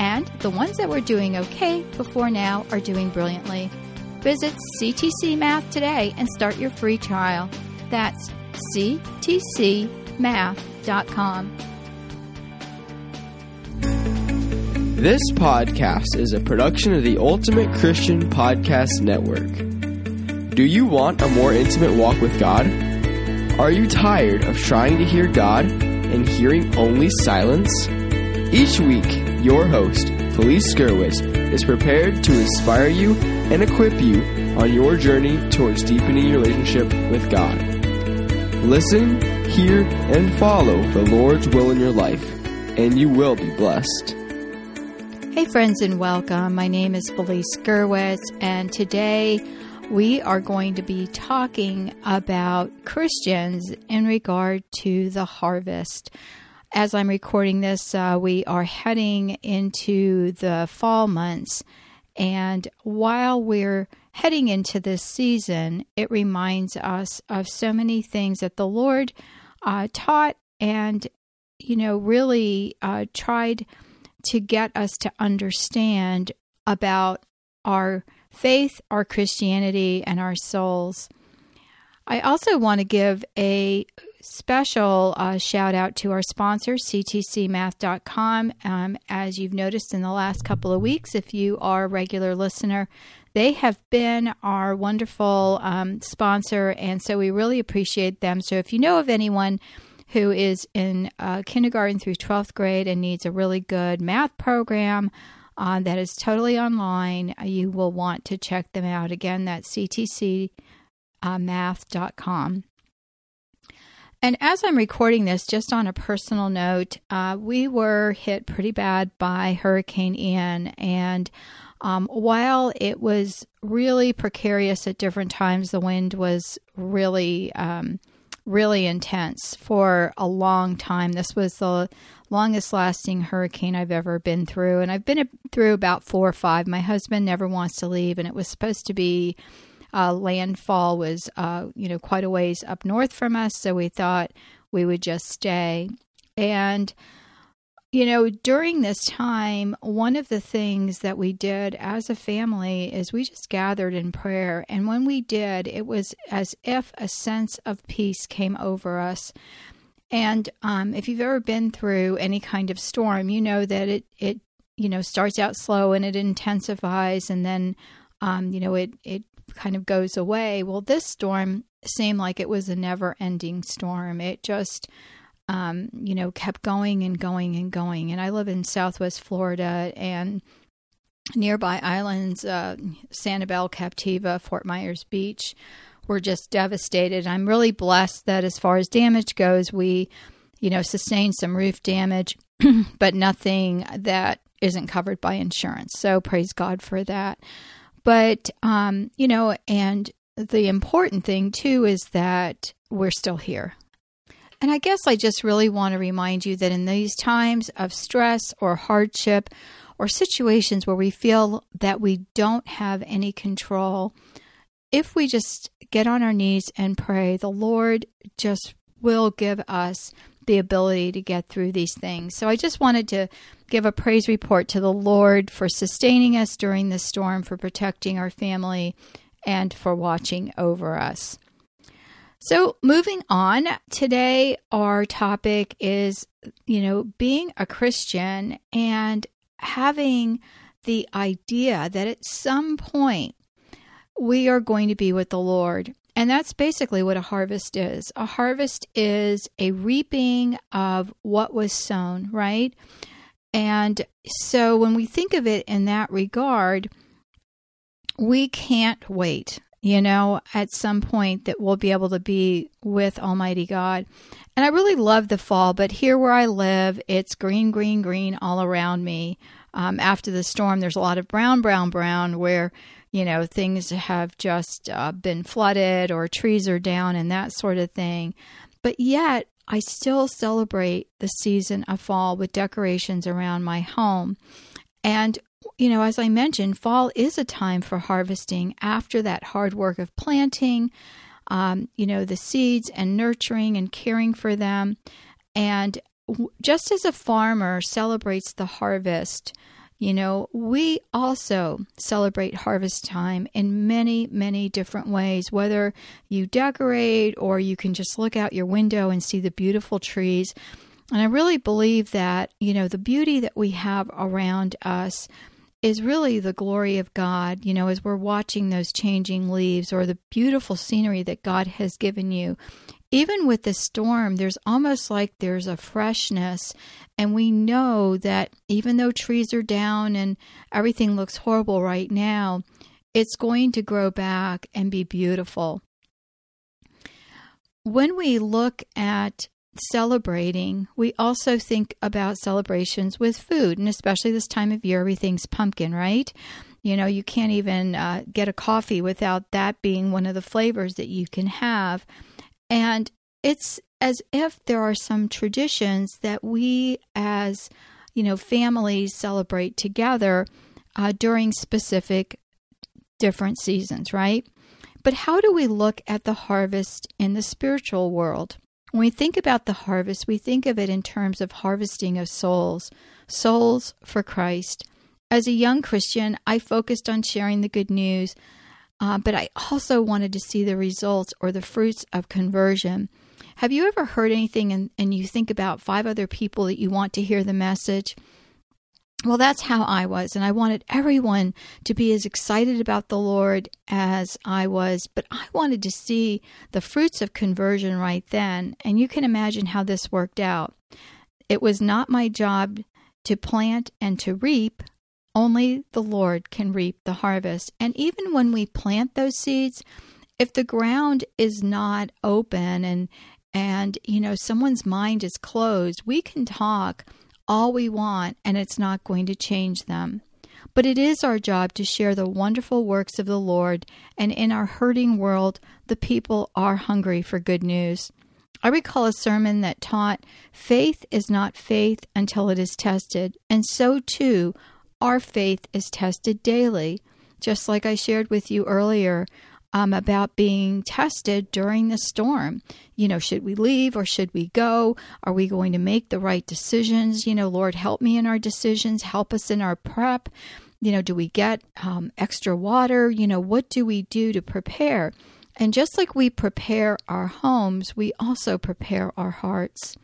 And the ones that were doing okay before now are doing brilliantly. Visit CTC Math today and start your free trial. That's ctcmath.com. This podcast is a production of the Ultimate Christian Podcast Network. Do you want a more intimate walk with God? Are you tired of trying to hear God and hearing only silence? Each week, your host, Felice Gerwitz, is prepared to inspire you and equip you on your journey towards deepening your relationship with God. Listen, hear, and follow the Lord's will in your life, and you will be blessed. Hey, friends, and welcome. My name is Felice Gerwitz, and today we are going to be talking about Christians in regard to the harvest. As I'm recording this, uh, we are heading into the fall months, and while we're heading into this season, it reminds us of so many things that the Lord uh, taught and, you know, really uh, tried to get us to understand about our faith, our Christianity, and our souls. I also want to give a special uh, shout out to our sponsor, ctcmath.com. Um, as you've noticed in the last couple of weeks, if you are a regular listener, they have been our wonderful um, sponsor, and so we really appreciate them. So if you know of anyone, who is in uh, kindergarten through 12th grade and needs a really good math program uh, that is totally online, uh, you will want to check them out. Again, that's ctcmath.com. And as I'm recording this, just on a personal note, uh, we were hit pretty bad by Hurricane Ian. And um, while it was really precarious at different times, the wind was really um, really intense for a long time. This was the longest lasting hurricane I've ever been through. And I've been through about four or five. My husband never wants to leave, and it was supposed to be uh, landfall was, uh, you know, quite a ways up north from us. So we thought we would just stay. And you know, during this time, one of the things that we did as a family is we just gathered in prayer. And when we did, it was as if a sense of peace came over us. And um, if you've ever been through any kind of storm, you know that it, it you know, starts out slow and it intensifies and then, um, you know, it, it kind of goes away. Well, this storm seemed like it was a never ending storm. It just, um, you know, kept going and going and going. And I live in Southwest Florida and nearby islands, uh, Sanibel, Captiva, Fort Myers Beach, were just devastated. I'm really blessed that as far as damage goes, we, you know, sustained some roof damage, but nothing that isn't covered by insurance. So praise God for that. But, um, you know, and the important thing too is that we're still here. And I guess I just really want to remind you that in these times of stress or hardship or situations where we feel that we don't have any control, if we just get on our knees and pray, the Lord just will give us the ability to get through these things. So I just wanted to give a praise report to the Lord for sustaining us during this storm, for protecting our family, and for watching over us. So, moving on, today our topic is, you know, being a Christian and having the idea that at some point we are going to be with the Lord. And that's basically what a harvest is. A harvest is a reaping of what was sown, right? And so when we think of it in that regard, we can't wait, you know, at some point that we'll be able to be with Almighty God. And I really love the fall, but here where I live, it's green, green, green all around me. Um, after the storm, there's a lot of brown, brown, brown where you know, things have just uh, been flooded or trees are down and that sort of thing. But yet, I still celebrate the season of fall with decorations around my home. And, you know, as I mentioned, fall is a time for harvesting after that hard work of planting, um, you know, the seeds and nurturing and caring for them. And just as a farmer celebrates the harvest, you know, we also celebrate harvest time in many, many different ways, whether you decorate or you can just look out your window and see the beautiful trees. And I really believe that, you know, the beauty that we have around us is really the glory of God, you know, as we're watching those changing leaves or the beautiful scenery that God has given you even with the storm, there's almost like there's a freshness. And we know that even though trees are down and everything looks horrible right now, it's going to grow back and be beautiful. When we look at celebrating, we also think about celebrations with food, and especially this time of year, everything's pumpkin, right? You know, you can't even uh, get a coffee without that being one of the flavors that you can have. And it's as if there are some traditions that we as, you know, families celebrate together uh, during specific different seasons, right? But how do we look at the harvest in the spiritual world? When we think about the harvest, we think of it in terms of harvesting of souls, souls for Christ. As a young Christian, I focused on sharing the good news uh, but I also wanted to see the results or the fruits of conversion. Have you ever heard anything and, and you think about five other people that you want to hear the message? Well, that's how I was, and I wanted everyone to be as excited about the Lord as I was, but I wanted to see the fruits of conversion right then, and you can imagine how this worked out. It was not my job to plant and to reap, only the Lord can reap the harvest. And even when we plant those seeds, if the ground is not open and and you know someone's mind is closed, we can talk all we want and it's not going to change them. But it is our job to share the wonderful works of the Lord, and in our hurting world, the people are hungry for good news. I recall a sermon that taught faith is not faith until it is tested, and so too our faith is tested daily. Just like I shared with you earlier um, about being tested during the storm. You know, should we leave or should we go? Are we going to make the right decisions? You know, Lord, help me in our decisions, help us in our prep. You know, do we get um, extra water? You know, what do we do to prepare? And just like we prepare our homes, we also prepare our hearts.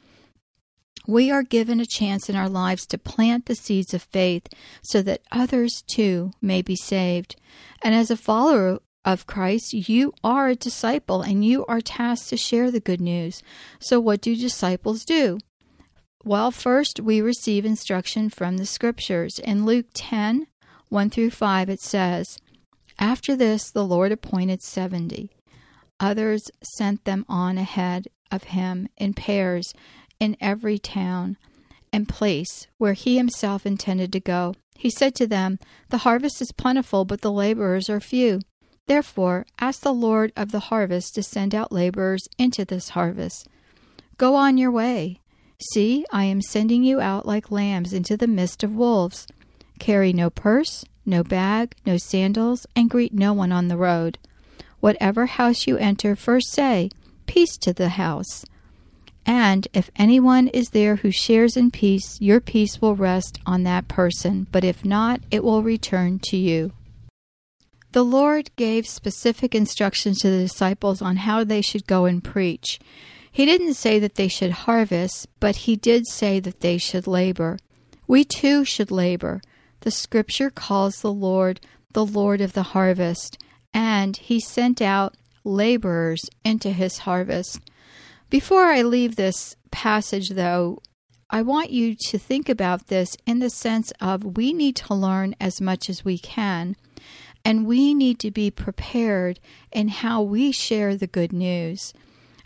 We are given a chance in our lives to plant the seeds of faith so that others too may be saved. And as a follower of Christ, you are a disciple and you are tasked to share the good news. So, what do disciples do? Well, first, we receive instruction from the scriptures. In Luke 10 1 through 5, it says, After this, the Lord appointed 70. Others sent them on ahead of him in pairs in every town and place where he himself intended to go. He said to them, The harvest is plentiful, but the laborers are few. Therefore, ask the Lord of the harvest to send out laborers into this harvest. Go on your way. See, I am sending you out like lambs into the midst of wolves. Carry no purse, no bag, no sandals, and greet no one on the road. Whatever house you enter, first say, Peace to the house. And if anyone is there who shares in peace, your peace will rest on that person, but if not, it will return to you. The Lord gave specific instructions to the disciples on how they should go and preach. He didn't say that they should harvest, but he did say that they should labor. we too should labor. The scripture calls the Lord the Lord of the harvest, and he sent out laborers into his harvest. Before I leave this passage, though, I want you to think about this in the sense of we need to learn as much as we can, and we need to be prepared in how we share the good news.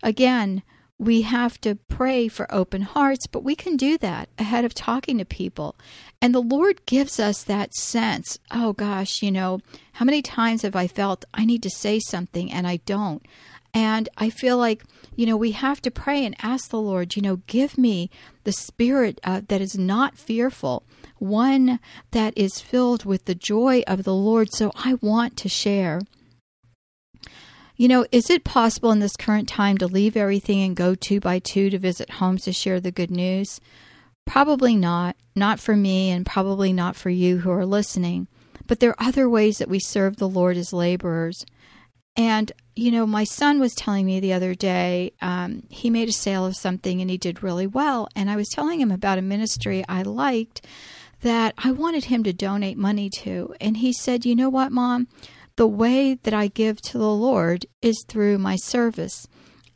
Again, we have to pray for open hearts, but we can do that ahead of talking to people. And the Lord gives us that sense oh gosh, you know, how many times have I felt I need to say something and I don't? And I feel like, you know, we have to pray and ask the Lord, you know, give me the spirit uh, that is not fearful, one that is filled with the joy of the Lord. So I want to share. You know, is it possible in this current time to leave everything and go two by two to visit homes to share the good news? Probably not. Not for me, and probably not for you who are listening. But there are other ways that we serve the Lord as laborers. And, you know, my son was telling me the other day, um, he made a sale of something and he did really well. And I was telling him about a ministry I liked that I wanted him to donate money to. And he said, You know what, mom? The way that I give to the Lord is through my service.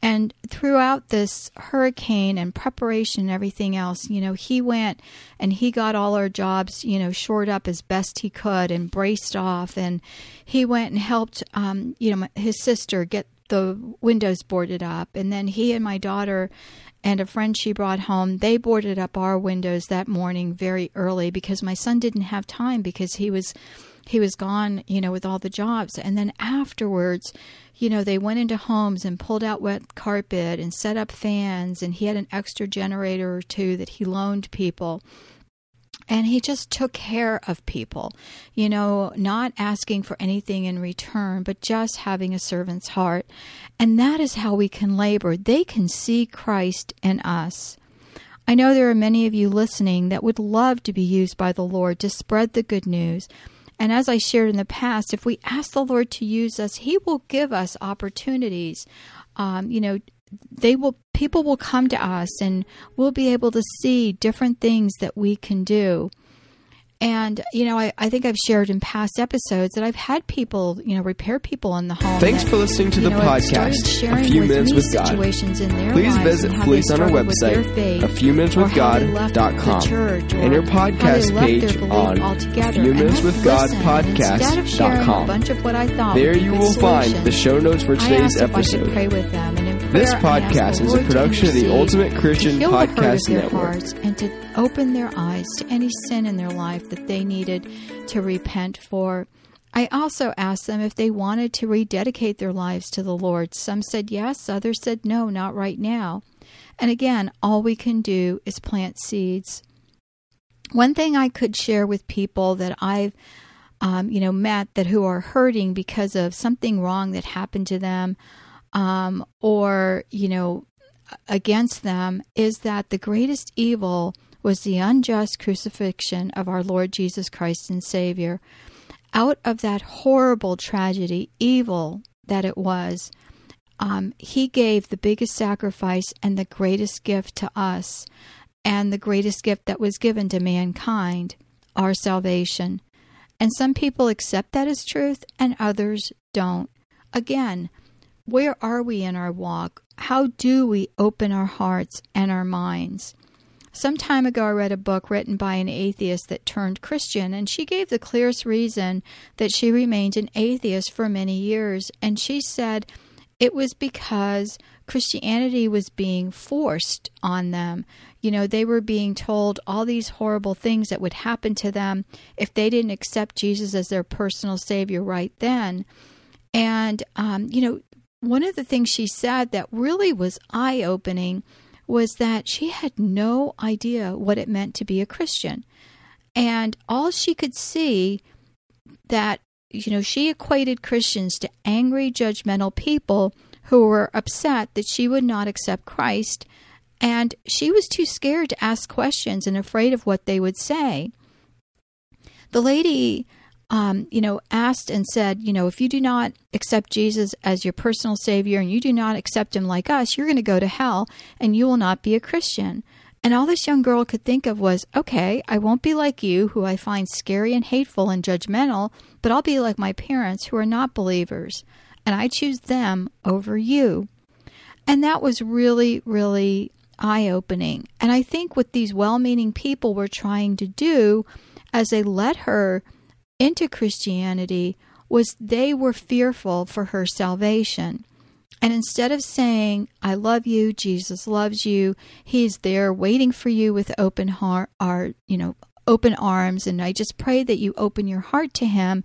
And throughout this hurricane and preparation and everything else, you know, he went and he got all our jobs, you know, shored up as best he could and braced off. And he went and helped, um, you know, his sister get the windows boarded up. And then he and my daughter and a friend she brought home, they boarded up our windows that morning very early because my son didn't have time because he was he was gone, you know, with all the jobs. And then afterwards, you know, they went into homes and pulled out wet carpet and set up fans, and he had an extra generator or two that he loaned people. And he just took care of people, you know, not asking for anything in return, but just having a servant's heart. And that is how we can labor. They can see Christ in us. I know there are many of you listening that would love to be used by the Lord to spread the good news, and as I shared in the past, if we ask the Lord to use us, He will give us opportunities. Um, you know, they will people will come to us and we'll be able to see different things that we can do and, you know, I, I think I've shared in past episodes that I've had people, you know, repair people in the home. Thanks that, for listening to the know, podcast, A Few Minutes with God. Please visit Felice on our website, a few minutes with God.com, and your podcast page on a few minutes with God podcast.com. There you will find the show notes for today's episode. This podcast is a production of the Ultimate Christian Podcast Network. And to open their eyes to any sin in their life that they needed to repent for. I also asked them if they wanted to rededicate their lives to the Lord. Some said yes, others said no, not right now. And again, all we can do is plant seeds. One thing I could share with people that I've um, you know, met that who are hurting because of something wrong that happened to them, um, or you know, against them, is that the greatest evil was the unjust crucifixion of our Lord Jesus Christ and Savior. Out of that horrible tragedy, evil that it was, um, He gave the biggest sacrifice and the greatest gift to us, and the greatest gift that was given to mankind our salvation. And some people accept that as truth, and others don't. Again, where are we in our walk? How do we open our hearts and our minds? Some time ago, I read a book written by an atheist that turned Christian, and she gave the clearest reason that she remained an atheist for many years. And she said it was because Christianity was being forced on them. You know, they were being told all these horrible things that would happen to them if they didn't accept Jesus as their personal Savior right then. And, um, you know, one of the things she said that really was eye opening was that she had no idea what it meant to be a Christian. And all she could see that, you know, she equated Christians to angry, judgmental people who were upset that she would not accept Christ. And she was too scared to ask questions and afraid of what they would say. The lady um, you know, asked and said, you know, if you do not accept Jesus as your personal Savior and you do not accept Him like us, you're going to go to hell and you will not be a Christian. And all this young girl could think of was, okay, I won't be like you, who I find scary and hateful and judgmental, but I'll be like my parents, who are not believers, and I choose them over you. And that was really, really eye opening. And I think what these well meaning people were trying to do as they let her into Christianity was they were fearful for her salvation. And instead of saying, I love you, Jesus loves you, he's there waiting for you with open heart, or, you know, open arms. And I just pray that you open your heart to him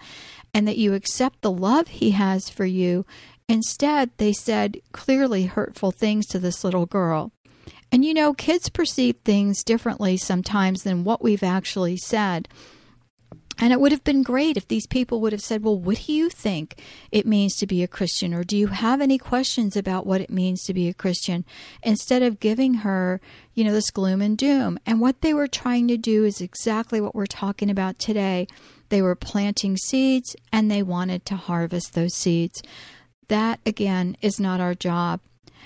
and that you accept the love he has for you. Instead, they said clearly hurtful things to this little girl. And you know, kids perceive things differently sometimes than what we've actually said. And it would have been great if these people would have said, Well, what do you think it means to be a Christian? Or do you have any questions about what it means to be a Christian? Instead of giving her, you know, this gloom and doom. And what they were trying to do is exactly what we're talking about today. They were planting seeds and they wanted to harvest those seeds. That, again, is not our job.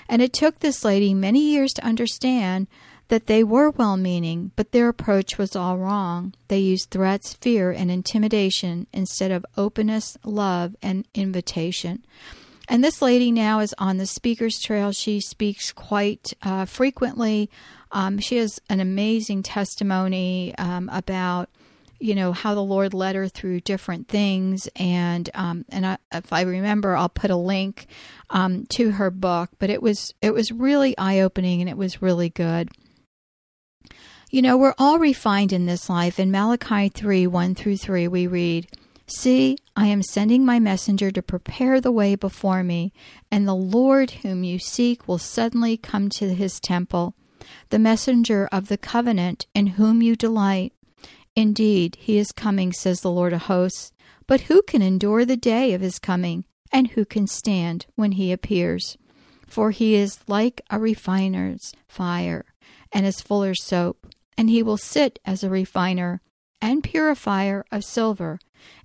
And it took this lady many years to understand that they were well meaning, but their approach was all wrong. They used threats, fear, and intimidation instead of openness, love, and invitation. And this lady now is on the speaker's trail. She speaks quite uh, frequently. Um, she has an amazing testimony um, about you know how the Lord led her through different things, and um, and I, if I remember, I'll put a link um, to her book. But it was it was really eye opening, and it was really good. You know, we're all refined in this life. In Malachi 3 1 through 3, we read, See, I am sending my messenger to prepare the way before me, and the Lord whom you seek will suddenly come to his temple, the messenger of the covenant in whom you delight. Indeed, he is coming, says the Lord of hosts. But who can endure the day of his coming, and who can stand when he appears? For he is like a refiner's fire, and as fuller's soap and he will sit as a refiner and purifier of silver,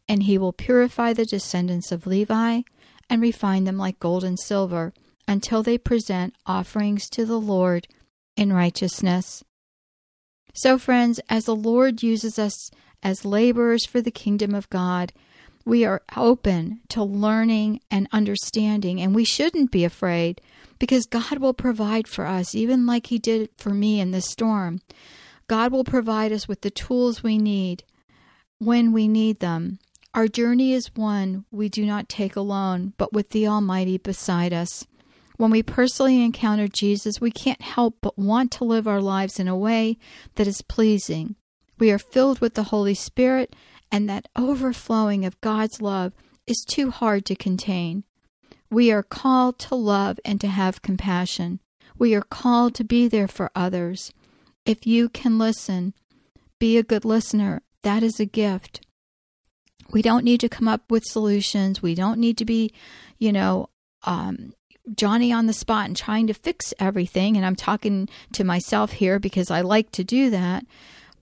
and he will purify the descendants of Levi and refine them like gold and silver until they present offerings to the Lord in righteousness. So, friends, as the Lord uses us as laborers for the kingdom of God, we are open to learning and understanding, and we shouldn't be afraid because God will provide for us, even like He did for me in the storm. God will provide us with the tools we need when we need them. Our journey is one we do not take alone, but with the Almighty beside us. When we personally encounter Jesus, we can't help but want to live our lives in a way that is pleasing. We are filled with the Holy Spirit, and that overflowing of God's love is too hard to contain. We are called to love and to have compassion. We are called to be there for others. If you can listen, be a good listener. That is a gift. We don't need to come up with solutions. We don't need to be, you know, um, Johnny on the spot and trying to fix everything. And I'm talking to myself here because I like to do that.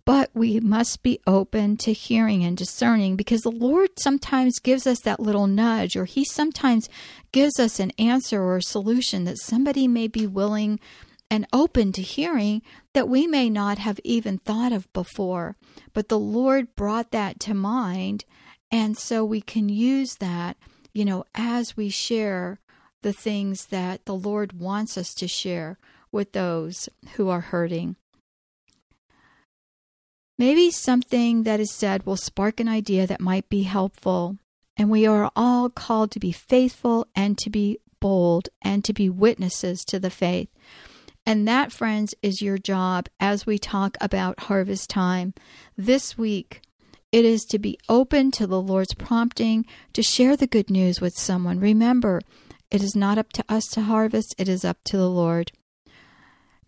But we must be open to hearing and discerning because the Lord sometimes gives us that little nudge, or He sometimes gives us an answer or a solution that somebody may be willing and open to hearing that we may not have even thought of before. But the Lord brought that to mind. And so we can use that, you know, as we share the things that the Lord wants us to share with those who are hurting. Maybe something that is said will spark an idea that might be helpful. And we are all called to be faithful and to be bold and to be witnesses to the faith. And that, friends, is your job as we talk about harvest time. This week, it is to be open to the Lord's prompting to share the good news with someone. Remember, it is not up to us to harvest, it is up to the Lord.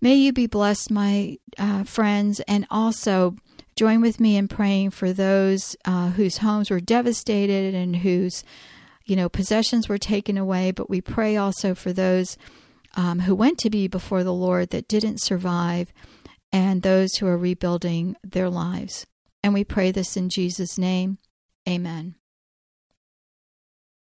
May you be blessed, my uh, friends, and also join with me in praying for those uh, whose homes were devastated and whose you know possessions were taken away but we pray also for those um, who went to be before the Lord that didn't survive, and those who are rebuilding their lives. And we pray this in Jesus' name. Amen.